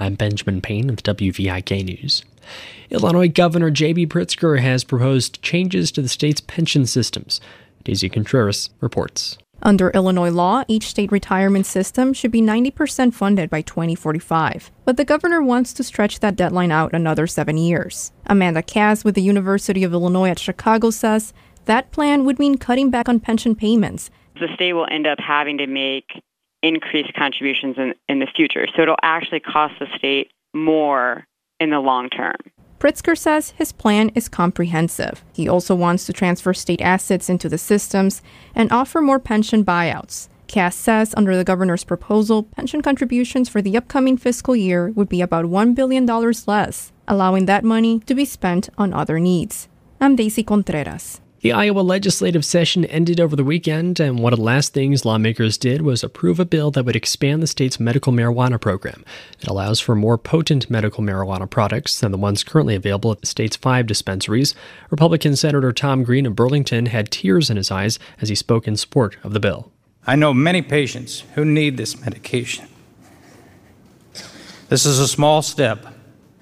I'm Benjamin Payne of WVIK News. Illinois Governor J.B. Pritzker has proposed changes to the state's pension systems. Daisy Contreras reports. Under Illinois law, each state retirement system should be 90% funded by 2045. But the governor wants to stretch that deadline out another seven years. Amanda Kass with the University of Illinois at Chicago says that plan would mean cutting back on pension payments. The state will end up having to make increased contributions in, in the future. So it'll actually cost the state more in the long term. Pritzker says his plan is comprehensive. He also wants to transfer state assets into the systems and offer more pension buyouts. Kass says under the governor's proposal, pension contributions for the upcoming fiscal year would be about $1 billion less, allowing that money to be spent on other needs. I'm Daisy Contreras. The Iowa legislative session ended over the weekend, and one of the last things lawmakers did was approve a bill that would expand the state's medical marijuana program. It allows for more potent medical marijuana products than the ones currently available at the state's five dispensaries. Republican Senator Tom Greene of Burlington had tears in his eyes as he spoke in support of the bill. I know many patients who need this medication. This is a small step,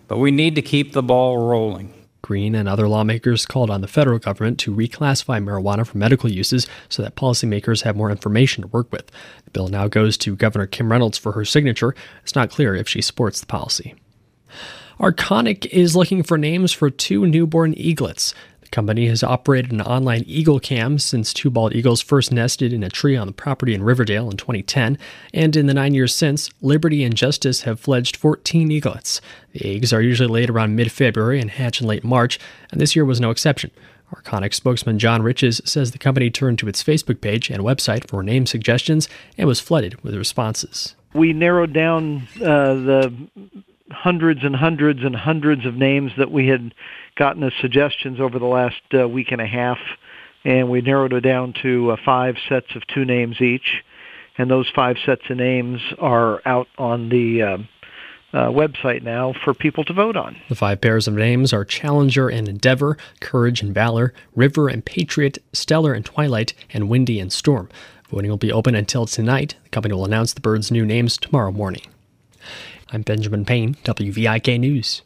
but we need to keep the ball rolling. Greene and other lawmakers called on the federal government to reclassify marijuana for medical uses so that policymakers have more information to work with. The bill now goes to Governor Kim Reynolds for her signature. It's not clear if she supports the policy. Arconic is looking for names for two newborn eaglets. The company has operated an online eagle cam since two bald eagles first nested in a tree on the property in Riverdale in 2010, and in the nine years since, Liberty and Justice have fledged 14 eaglets. The eggs are usually laid around mid February and hatch in late March, and this year was no exception. Arconic spokesman John Riches says the company turned to its Facebook page and website for name suggestions and was flooded with responses. We narrowed down uh, the hundreds and hundreds and hundreds of names that we had gotten as suggestions over the last uh, week and a half, and we narrowed it down to uh, five sets of two names each. And those five sets of names are out on the uh, uh, website now for people to vote on. The five pairs of names are Challenger and Endeavor, Courage and Valor, River and Patriot, Stellar and Twilight, and Windy and Storm. Voting will be open until tonight. The company will announce the birds' new names tomorrow morning. I'm Benjamin Payne, WVIK News.